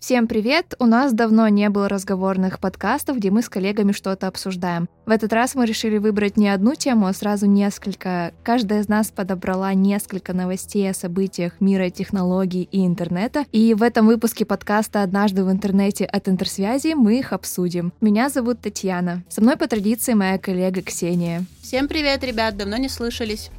Всем привет! У нас давно не было разговорных подкастов, где мы с коллегами что-то обсуждаем. В этот раз мы решили выбрать не одну тему, а сразу несколько. Каждая из нас подобрала несколько новостей о событиях мира технологий и интернета. И в этом выпуске подкаста «Однажды в интернете» от Интерсвязи мы их обсудим. Меня зовут Татьяна. Со мной по традиции моя коллега Ксения. Всем привет, ребят! Давно не слышались.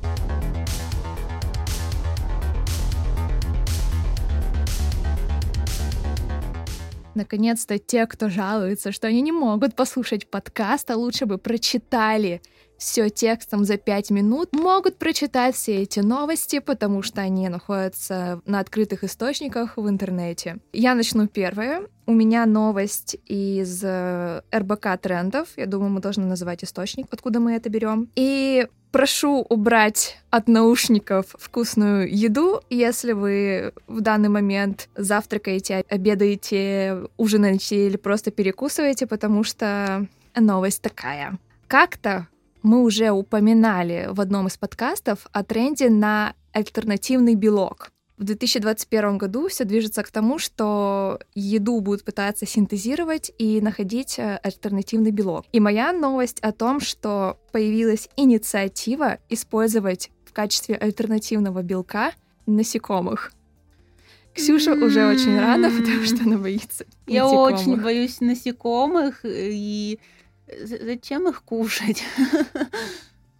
Наконец-то те, кто жалуется, что они не могут послушать подкаст, а лучше бы прочитали все текстом за пять минут, могут прочитать все эти новости, потому что они находятся на открытых источниках в интернете. Я начну первое. У меня новость из э, РБК трендов. Я думаю, мы должны называть источник, откуда мы это берем. И прошу убрать от наушников вкусную еду, если вы в данный момент завтракаете, обедаете, ужинаете или просто перекусываете, потому что новость такая. Как-то мы уже упоминали в одном из подкастов о тренде на альтернативный белок. В 2021 году все движется к тому, что еду будут пытаться синтезировать и находить э, альтернативный белок. И моя новость о том, что появилась инициатива использовать в качестве альтернативного белка насекомых. Ксюша уже очень рада, потому что она боится. Я очень боюсь насекомых, и зачем их кушать?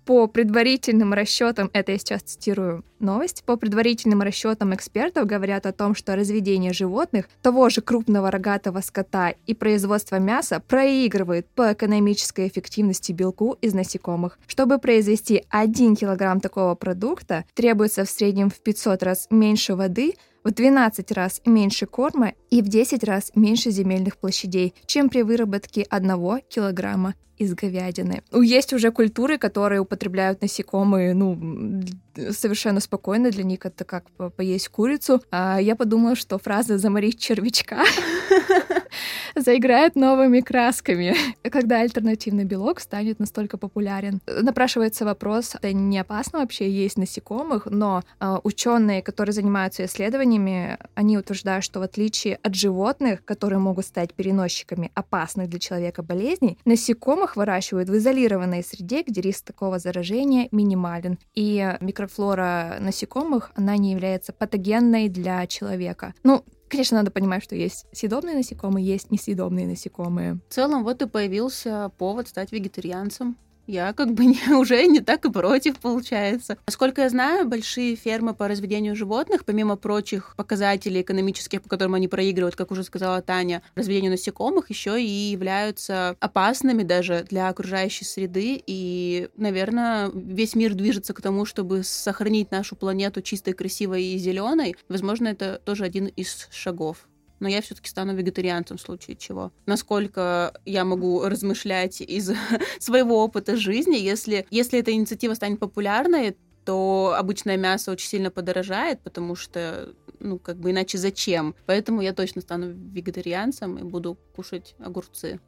По предварительным расчетам, это я сейчас цитирую новость, по предварительным расчетам экспертов говорят о том, что разведение животных, того же крупного рогатого скота и производство мяса проигрывает по экономической эффективности белку из насекомых. Чтобы произвести 1 килограмм такого продукта, требуется в среднем в 500 раз меньше воды, в 12 раз меньше корма и в 10 раз меньше земельных площадей, чем при выработке 1 килограмма из говядины. Есть уже культуры, которые употребляют насекомые, ну, совершенно спокойно для них это как поесть курицу. А я подумала, что фраза «заморить червячка» заиграет новыми красками, когда альтернативный белок станет настолько популярен. Напрашивается вопрос, это не опасно вообще есть насекомых, но э, ученые, которые занимаются исследованиями, они утверждают, что в отличие от животных, которые могут стать переносчиками опасных для человека болезней, насекомых выращивают в изолированной среде, где риск такого заражения минимален. И микрофлора насекомых, она не является патогенной для человека. Ну, Конечно, надо понимать, что есть съедобные насекомые, есть несъедобные насекомые. В целом, вот и появился повод стать вегетарианцем я как бы не, уже не так и против, получается. Насколько я знаю, большие фермы по разведению животных, помимо прочих показателей экономических, по которым они проигрывают, как уже сказала Таня, разведению насекомых, еще и являются опасными даже для окружающей среды. И, наверное, весь мир движется к тому, чтобы сохранить нашу планету чистой, красивой и зеленой. Возможно, это тоже один из шагов но я все-таки стану вегетарианцем в случае чего. Насколько я могу размышлять из своего опыта жизни, если, если эта инициатива станет популярной, то обычное мясо очень сильно подорожает, потому что, ну, как бы иначе зачем? Поэтому я точно стану вегетарианцем и буду кушать огурцы.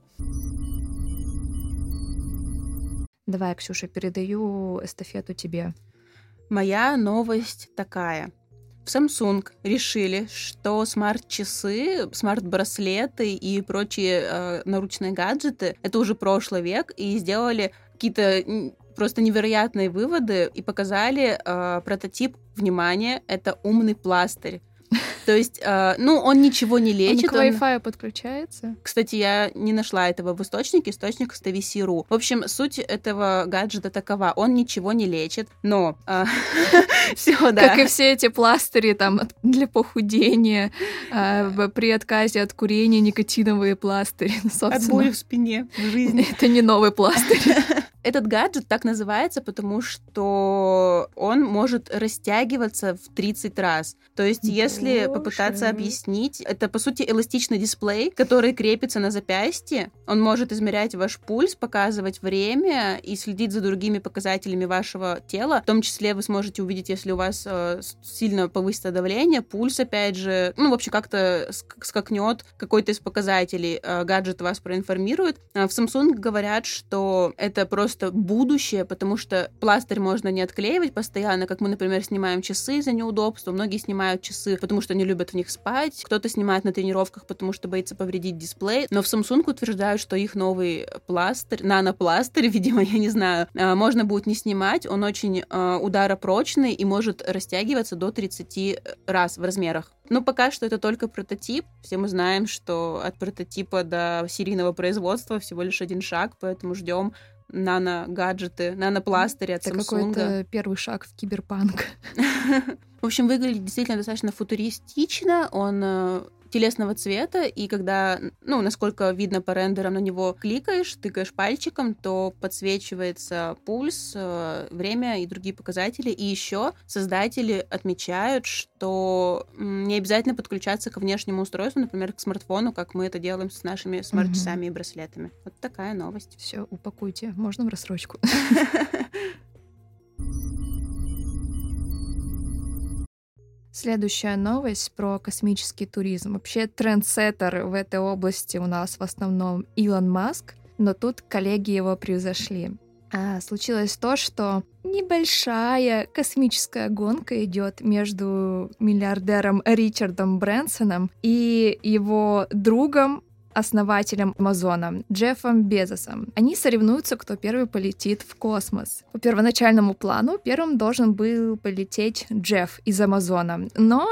Давай, Ксюша, передаю эстафету тебе. Моя новость такая. Samsung решили, что смарт-часы, смарт-браслеты и прочие э, наручные гаджеты — это уже прошлый век, и сделали какие-то просто невероятные выводы и показали э, прототип, внимание, это умный пластырь. То есть, э, ну, он ничего не лечит. Он к Wi-Fi он... подключается? Кстати, я не нашла этого в источнике, источник stavisi.ru. В общем, суть этого гаджета такова. Он ничего не лечит, но... Э, все, да. Как и все эти пластыри там для похудения, э, при отказе от курения никотиновые пластыри. Собственно. От боли в спине в жизни. Это не новый пластырь. Этот гаджет так называется, потому что он может растягиваться в 30 раз. То есть, Боже. если попытаться объяснить, это, по сути, эластичный дисплей, который крепится на запястье. Он может измерять ваш пульс, показывать время и следить за другими показателями вашего тела. В том числе вы сможете увидеть, если у вас э, сильно повысится давление, пульс, опять же, ну, в общем, как-то скакнет какой-то из показателей. Э, гаджет вас проинформирует. Э, в Samsung говорят, что это просто просто будущее, потому что пластырь можно не отклеивать постоянно, как мы, например, снимаем часы из-за неудобства. Многие снимают часы, потому что не любят в них спать. Кто-то снимает на тренировках, потому что боится повредить дисплей. Но в Samsung утверждают, что их новый пластырь, нанопластырь, видимо, я не знаю, а, можно будет не снимать. Он очень а, ударопрочный и может растягиваться до 30 раз в размерах. Но пока что это только прототип. Все мы знаем, что от прототипа до серийного производства всего лишь один шаг, поэтому ждем нано-гаджеты, нано-пластыри от Это Samsung. какой-то первый шаг в киберпанк. В общем, выглядит действительно достаточно футуристично. Он э, телесного цвета, и когда, ну, насколько видно по рендерам, на него кликаешь, тыкаешь пальчиком, то подсвечивается пульс, э, время и другие показатели. И еще создатели отмечают, что не обязательно подключаться к внешнему устройству, например, к смартфону, как мы это делаем с нашими смарт-часами mm-hmm. и браслетами. Вот такая новость. Все, упакуйте. Можно в рассрочку. Следующая новость про космический туризм. Вообще трендсеттер в этой области у нас в основном Илон Маск, но тут коллеги его превзошли. А, случилось то, что небольшая космическая гонка идет между миллиардером Ричардом Брэнсоном и его другом основателем Амазона Джеффом Безосом. Они соревнуются, кто первый полетит в космос. По первоначальному плану первым должен был полететь Джефф из Амазона, но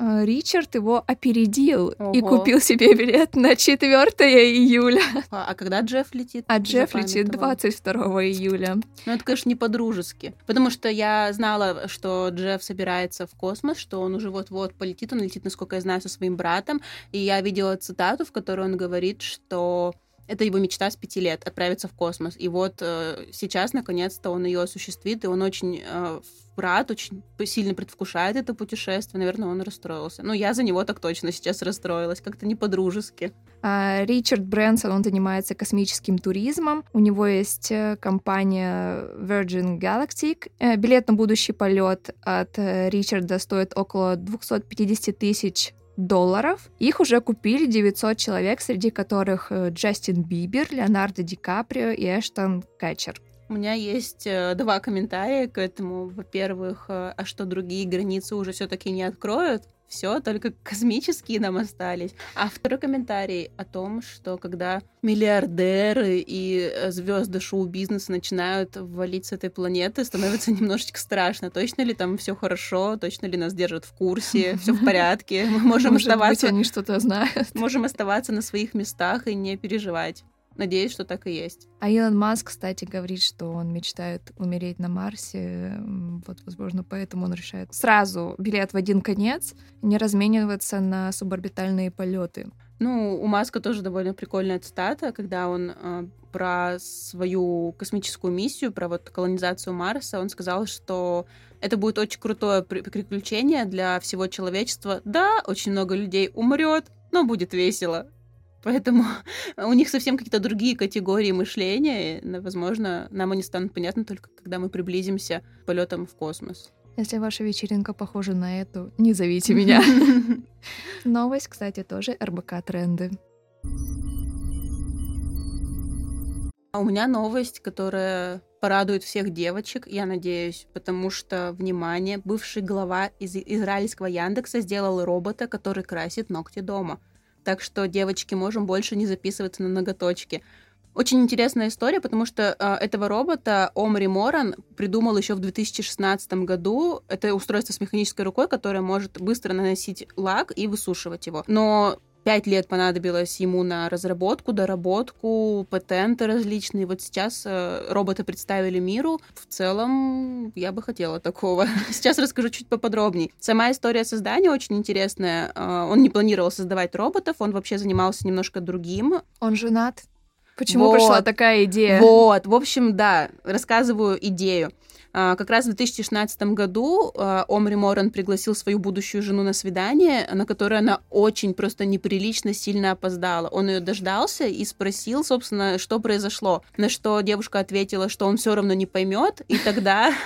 Ричард его опередил Ого. и купил себе билет на 4 июля. А, а когда Джефф летит? А Джефф летит 22 июля. Ну, это, конечно, не по-дружески. Потому что я знала, что Джефф собирается в космос, что он уже вот-вот полетит. Он летит, насколько я знаю, со своим братом. И я видела цитату, в которой он говорит, что это его мечта с пяти лет отправиться в космос. И вот э, сейчас, наконец-то, он ее осуществит, и он очень э, брат очень сильно предвкушает это путешествие. Наверное, он расстроился. Ну, я за него так точно сейчас расстроилась, как-то не по-дружески. А, Ричард Брэнсон, он занимается космическим туризмом. У него есть э, компания Virgin Galactic. Э, билет на будущий полет от э, Ричарда стоит около 250 тысяч долларов. Их уже купили 900 человек, среди которых э, Джастин Бибер, Леонардо Ди Каприо и Эштон Кэтчер. У меня есть э, два комментария к этому. Во-первых, э, а что другие границы уже все-таки не откроют? Все, только космические нам остались. А второй комментарий о том, что когда миллиардеры и э, звезды шоу-бизнеса начинают валить с этой планеты, становится немножечко страшно. Точно ли там все хорошо? Точно ли нас держат в курсе? Все в порядке? Мы можем Может оставаться. Быть, они что-то знают. Можем оставаться на своих местах и не переживать. Надеюсь, что так и есть. А Илон Маск, кстати, говорит, что он мечтает умереть на Марсе. Вот, возможно, поэтому он решает сразу билет в один конец, не размениваться на суборбитальные полеты. Ну, у Маска тоже довольно прикольная цитата, когда он э, про свою космическую миссию, про вот колонизацию Марса, он сказал, что это будет очень крутое приключение для всего человечества. Да, очень много людей умрет, но будет весело. Поэтому у них совсем какие-то другие категории мышления. И, возможно, нам они станут понятны только когда мы приблизимся к полетам в космос. Если ваша вечеринка похожа на эту, не зовите меня. Новость, кстати, тоже РБК тренды. А у меня новость, которая порадует всех девочек, я надеюсь, потому что, внимание, бывший глава из израильского Яндекса сделал робота, который красит ногти дома. Так что, девочки, можем больше не записываться на ноготочки. Очень интересная история, потому что э, этого робота Омри Моран придумал еще в 2016 году. Это устройство с механической рукой, которое может быстро наносить лак и высушивать его. Но Пять лет понадобилось ему на разработку, доработку, патенты различные. Вот сейчас э, роботы представили миру. В целом, я бы хотела такого. Сейчас расскажу чуть поподробнее. Сама история создания очень интересная. Э, он не планировал создавать роботов, он вообще занимался немножко другим. Он женат? Почему вот, пришла такая идея? Вот, в общем, да, рассказываю идею. А, как раз в 2016 году а, Омри Моран пригласил свою будущую жену на свидание, на которое она очень просто неприлично сильно опоздала. Он ее дождался и спросил, собственно, что произошло. На что девушка ответила, что он все равно не поймет, и тогда...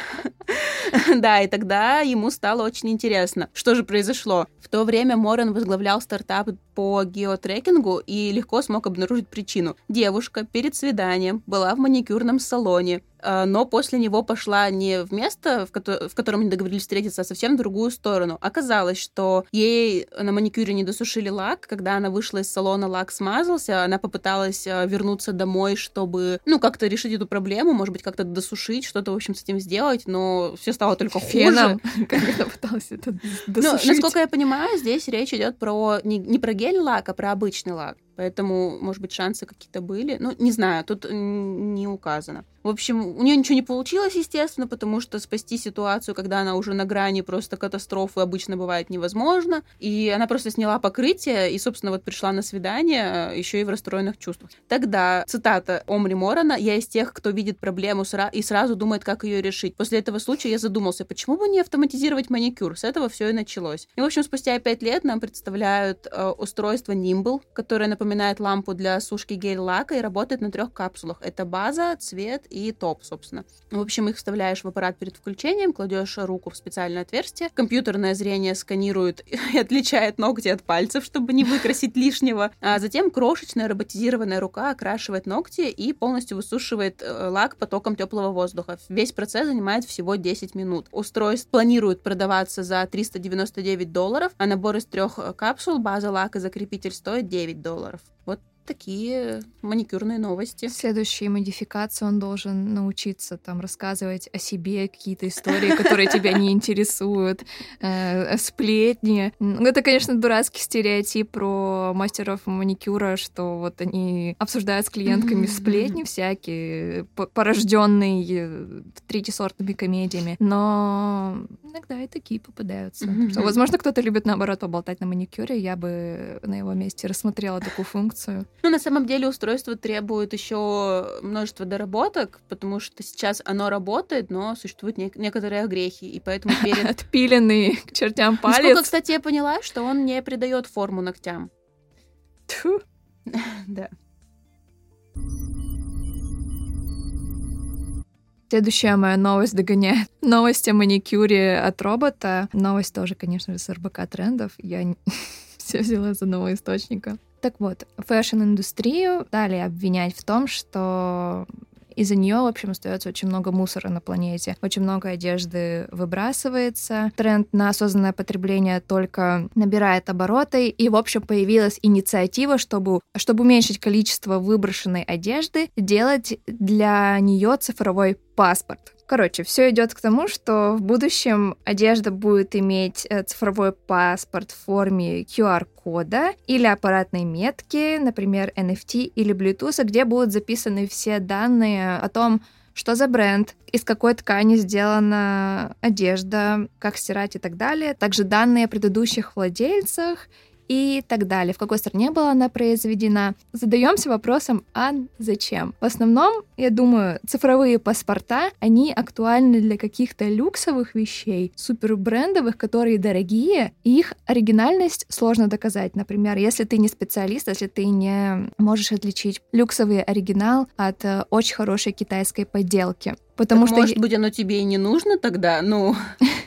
Да, и тогда ему стало очень интересно, что же произошло. В то время Моран возглавлял стартап по геотрекингу и легко смог обнаружить причину. Девушка перед свиданием была в маникюрном салоне, но после него пошла не в место, в, ко- в котором они договорились встретиться, а совсем в другую сторону. Оказалось, что ей на маникюре не досушили лак. Когда она вышла из салона, лак смазался. Она попыталась а, вернуться домой, чтобы, ну, как-то решить эту проблему, может быть, как-то досушить, что-то, в общем, с этим сделать, но все стало только Феном. хуже. Как она пыталась это Ну, досушить. насколько я понимаю, здесь речь идет про не, не про гель-лак, а про обычный лак. Поэтому, может быть, шансы какие-то были. Ну, не знаю, тут не указано. В общем, у нее ничего не получилось, естественно, потому что спасти ситуацию, когда она уже на грани просто катастрофы, обычно бывает невозможно. И она просто сняла покрытие и, собственно, вот пришла на свидание еще и в расстроенных чувствах. Тогда, цитата Омри Морана, «Я из тех, кто видит проблему сра- и сразу думает, как ее решить. После этого случая я задумался, почему бы не автоматизировать маникюр? С этого все и началось. И, в общем, спустя пять лет нам представляют э, устройство Nimble, которое напоминает лампу для сушки гель-лака и работает на трех капсулах. Это база, цвет и топ, собственно. В общем, их вставляешь в аппарат перед включением, кладешь руку в специальное отверстие, компьютерное зрение сканирует и отличает ногти от пальцев, чтобы не выкрасить лишнего, а затем крошечная роботизированная рука окрашивает ногти и полностью высушивает э, лак потоком теплого воздуха. Весь процесс занимает всего 10 минут. Устройство планирует продаваться за 399 долларов, а набор из трех капсул, база лака, закрепитель стоит 9 долларов. Вот такие маникюрные новости. Следующей модификации он должен научиться там рассказывать о себе какие-то истории, которые тебя не интересуют, э, сплетни. Ну, Это, конечно, дурацкий стереотип про мастеров маникюра, что вот они обсуждают с клиентками сплетни всякие, порожденные э, третьесортными комедиями. Но иногда и такие попадаются. Возможно, кто-то любит, наоборот, поболтать на маникюре. Я бы на его месте рассмотрела такую функцию. Ну, на самом деле, устройство требует еще множество доработок, потому что сейчас оно работает, но существуют нек- некоторые огрехи, и поэтому перед... Отпиленный к чертям Насколько, палец. кстати, я поняла, что он не придает форму ногтям. Тьфу. Да. Следующая моя новость догоняет новость о маникюре от робота. Новость тоже, конечно же, с РБК трендов. Я все взяла из одного источника. Так вот, фэшн-индустрию стали обвинять в том, что из-за нее, в общем, остается очень много мусора на планете. Очень много одежды выбрасывается. Тренд на осознанное потребление только набирает обороты. И, в общем, появилась инициатива, чтобы, чтобы уменьшить количество выброшенной одежды, делать для нее цифровой паспорт. Короче, все идет к тому, что в будущем одежда будет иметь э, цифровой паспорт в форме QR-кода или аппаратной метки, например, NFT или Bluetooth, где будут записаны все данные о том, что за бренд, из какой ткани сделана одежда, как стирать и так далее. Также данные о предыдущих владельцах и так далее, в какой стране была она произведена. Задаемся вопросом, а зачем? В основном, я думаю, цифровые паспорта, они актуальны для каких-то люксовых вещей, супербрендовых, которые дорогие, и их оригинальность сложно доказать. Например, если ты не специалист, если ты не можешь отличить люксовый оригинал от э, очень хорошей китайской подделки. Потому Так, что может быть, оно тебе и не нужно тогда? Ну,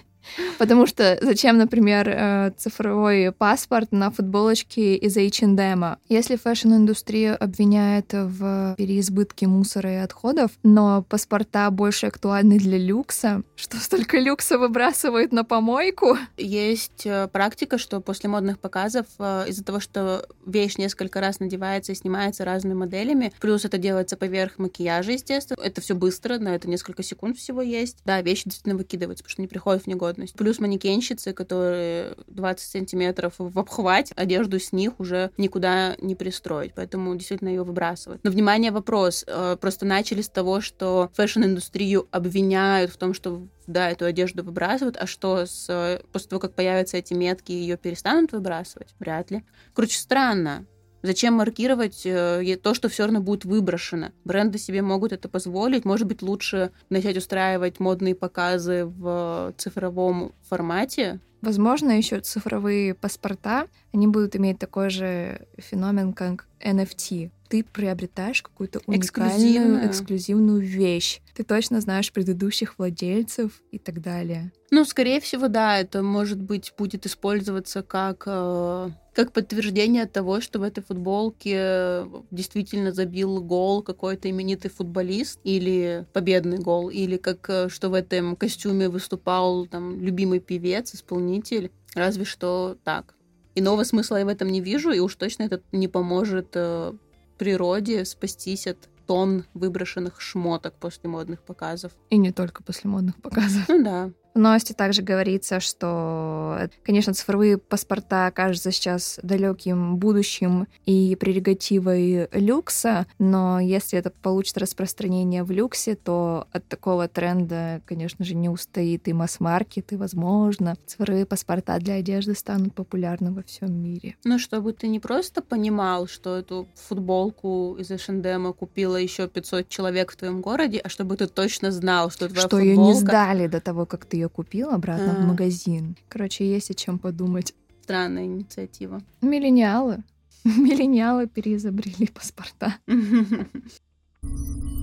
Потому что зачем, например, э, цифровой паспорт на футболочке из H&M? Если фэшн-индустрию обвиняют в переизбытке мусора и отходов, но паспорта больше актуальны для люкса, что столько люкса выбрасывают на помойку? есть э, практика, что после модных показов э, из-за того, что вещь несколько раз надевается и снимается разными моделями, плюс это делается поверх макияжа, естественно, это все быстро, на это несколько секунд всего есть. Да, вещи действительно выкидываются, потому что они приходят в негодность. Плюс манекенщицы, которые 20 сантиметров в обхвате, одежду с них уже никуда не пристроить, поэтому действительно ее выбрасывают. Но, внимание, вопрос. э, Просто начали с того, что фэшн-индустрию обвиняют в том, что да, эту одежду выбрасывают, а что с, э, после того, как появятся эти метки, ее перестанут выбрасывать? Вряд ли. Короче, странно. Зачем маркировать э, то, что все равно будет выброшено? Бренды себе могут это позволить. Может быть, лучше начать устраивать модные показы в цифровом формате, Возможно, еще цифровые паспорта, они будут иметь такой же феномен, как NFT. Ты приобретаешь какую-то уникальную, эксклюзивную вещь. Ты точно знаешь предыдущих владельцев и так далее. Ну, скорее всего, да, это может быть будет использоваться как э, как подтверждение того, что в этой футболке действительно забил гол какой-то именитый футболист или победный гол, или как э, что в этом костюме выступал там любимый певец, исполнитель. Разве что так. Иного смысла я в этом не вижу, и уж точно это не поможет э, природе спастись от тонн выброшенных шмоток после модных показов. И не только после модных показов. Ну да. В новости также говорится, что, конечно, цифровые паспорта кажутся сейчас далеким будущим и прерогативой люкса, но если это получит распространение в люксе, то от такого тренда, конечно же, не устоит и масс-маркет, и, возможно, цифровые паспорта для одежды станут популярны во всем мире. Ну, чтобы ты не просто понимал, что эту футболку из H&M купила еще 500 человек в твоем городе, а чтобы ты точно знал, что твоя что футболка... ее не сдали до того, как ты ее купил обратно а. в магазин. Короче, есть о чем подумать. Странная инициатива. Миллениалы. Миллениалы переизобрели паспорта.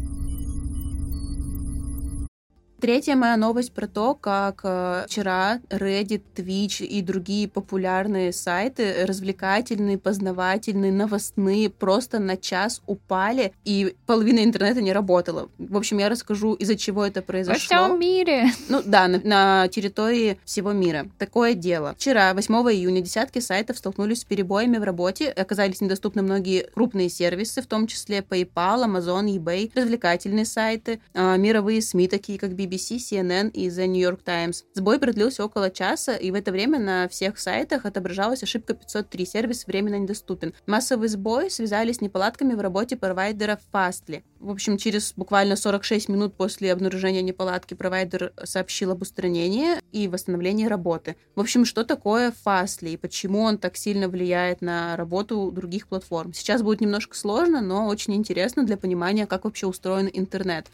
Третья моя новость про то, как э, вчера Reddit, Twitch и другие популярные сайты, развлекательные, познавательные, новостные, просто на час упали, и половина интернета не работала. В общем, я расскажу, из-за чего это произошло. Во всем мире. Ну да, на, на территории всего мира. Такое дело. Вчера, 8 июня, десятки сайтов столкнулись с перебоями в работе, оказались недоступны многие крупные сервисы, в том числе PayPal, Amazon, eBay, развлекательные сайты, э, мировые СМИ, такие как BBC, BBC, CNN и The New York Times. Сбой продлился около часа, и в это время на всех сайтах отображалась ошибка 503, сервис временно недоступен. Массовый сбой связались с неполадками в работе провайдера Fastly. В общем, через буквально 46 минут после обнаружения неполадки провайдер сообщил об устранении и восстановлении работы. В общем, что такое Fastly и почему он так сильно влияет на работу других платформ? Сейчас будет немножко сложно, но очень интересно для понимания, как вообще устроен интернет.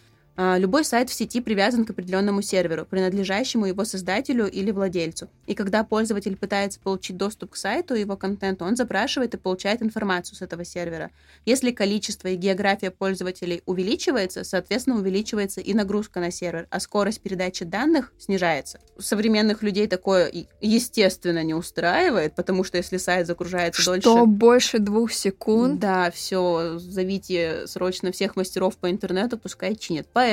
А, любой сайт в сети привязан к определенному серверу, принадлежащему его создателю или владельцу. И когда пользователь пытается получить доступ к сайту и его контенту, он запрашивает и получает информацию с этого сервера. Если количество и география пользователей увеличивается, соответственно, увеличивается и нагрузка на сервер, а скорость передачи данных снижается. У современных людей такое, естественно, не устраивает, потому что если сайт загружается что дольше... Что, больше двух секунд? Да, все, зовите срочно всех мастеров по интернету, пускай чинят. Поэтому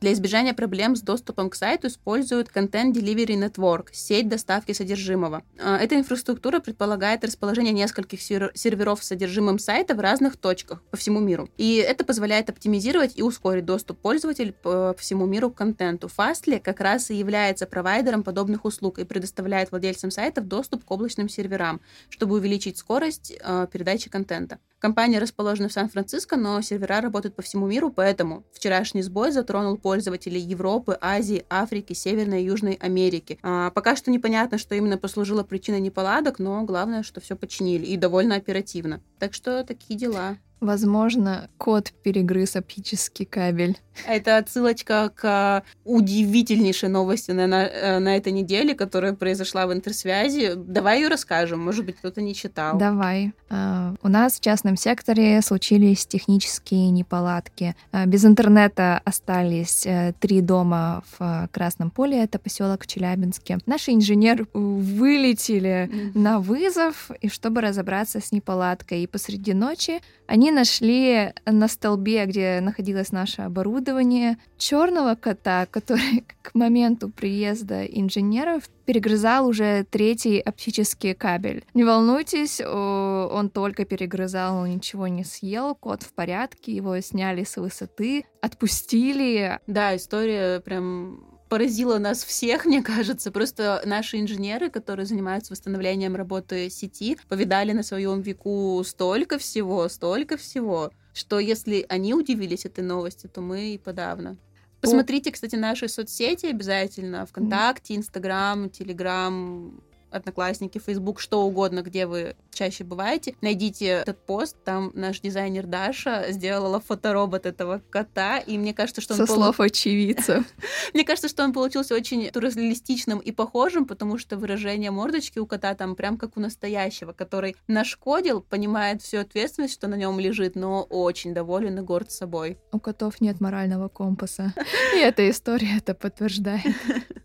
для избежания проблем с доступом к сайту используют Content Delivery Network, сеть доставки содержимого. А, эта инфраструктура предполагает расположение нескольких серверов с содержимым сайта в разных точках по всему миру. И это позволяет оптимизировать и ускорить доступ пользователей по всему миру к контенту. Fastly как раз и является провайдером подобных услуг и предоставляет владельцам сайтов доступ к облачным серверам, чтобы увеличить скорость э, передачи контента. Компания расположена в Сан-Франциско, но сервера работают по всему миру, поэтому вчерашний сбой затронул пользователей Европы, Азии, Африки, Северной и Южной Америки. А, пока что непонятно, что именно послужило причиной неполадок, но главное, что все починили и довольно оперативно. Так что такие дела. Возможно, кот перегрыз оптический кабель. Это отсылочка к удивительнейшей новости на, на, э, на этой неделе, которая произошла в интерсвязи. Давай ее расскажем, может быть, кто-то не читал. Давай. Uh, у нас в частном секторе случились технические неполадки. Без интернета остались три дома в Красном поле, это поселок в Челябинске. Наши инженеры вылетели на вызов, и чтобы разобраться с неполадкой. И посреди ночи они нашли на столбе, где находилось наше оборудование, черного кота, который к моменту приезда инженеров перегрызал уже третий оптический кабель. Не волнуйтесь, он только перегрызал, он ничего не съел, кот в порядке, его сняли с высоты, отпустили. Да, история прям поразило нас всех, мне кажется. Просто наши инженеры, которые занимаются восстановлением работы сети, повидали на своем веку столько всего, столько всего, что если они удивились этой новости, то мы и подавно. Посмотрите, кстати, наши соцсети обязательно. ВКонтакте, Инстаграм, Телеграм. Одноклассники, Facebook, что угодно, где вы чаще бываете, найдите этот пост, там наш дизайнер Даша сделала фоторобот этого кота, и мне кажется, что он... Со полу... слов очевидца. Мне кажется, что он получился очень реалистичным и похожим, потому что выражение мордочки у кота там прям как у настоящего, который нашкодил, понимает всю ответственность, что на нем лежит, но очень доволен и горд собой. У котов нет морального компаса. И эта история это подтверждает.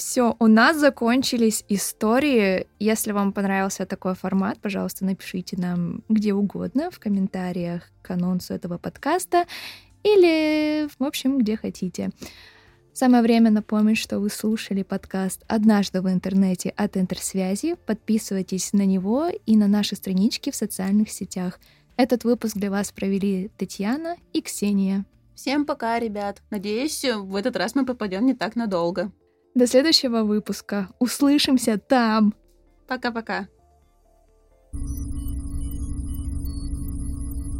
Все, у нас закончились истории. Если вам понравился такой формат, пожалуйста, напишите нам где угодно, в комментариях к анонсу этого подкаста или, в общем, где хотите. Самое время напомнить, что вы слушали подкаст «Однажды в интернете» от Интерсвязи. Подписывайтесь на него и на наши странички в социальных сетях. Этот выпуск для вас провели Татьяна и Ксения. Всем пока, ребят. Надеюсь, в этот раз мы попадем не так надолго. До следующего выпуска. Услышимся там. Пока-пока. thank you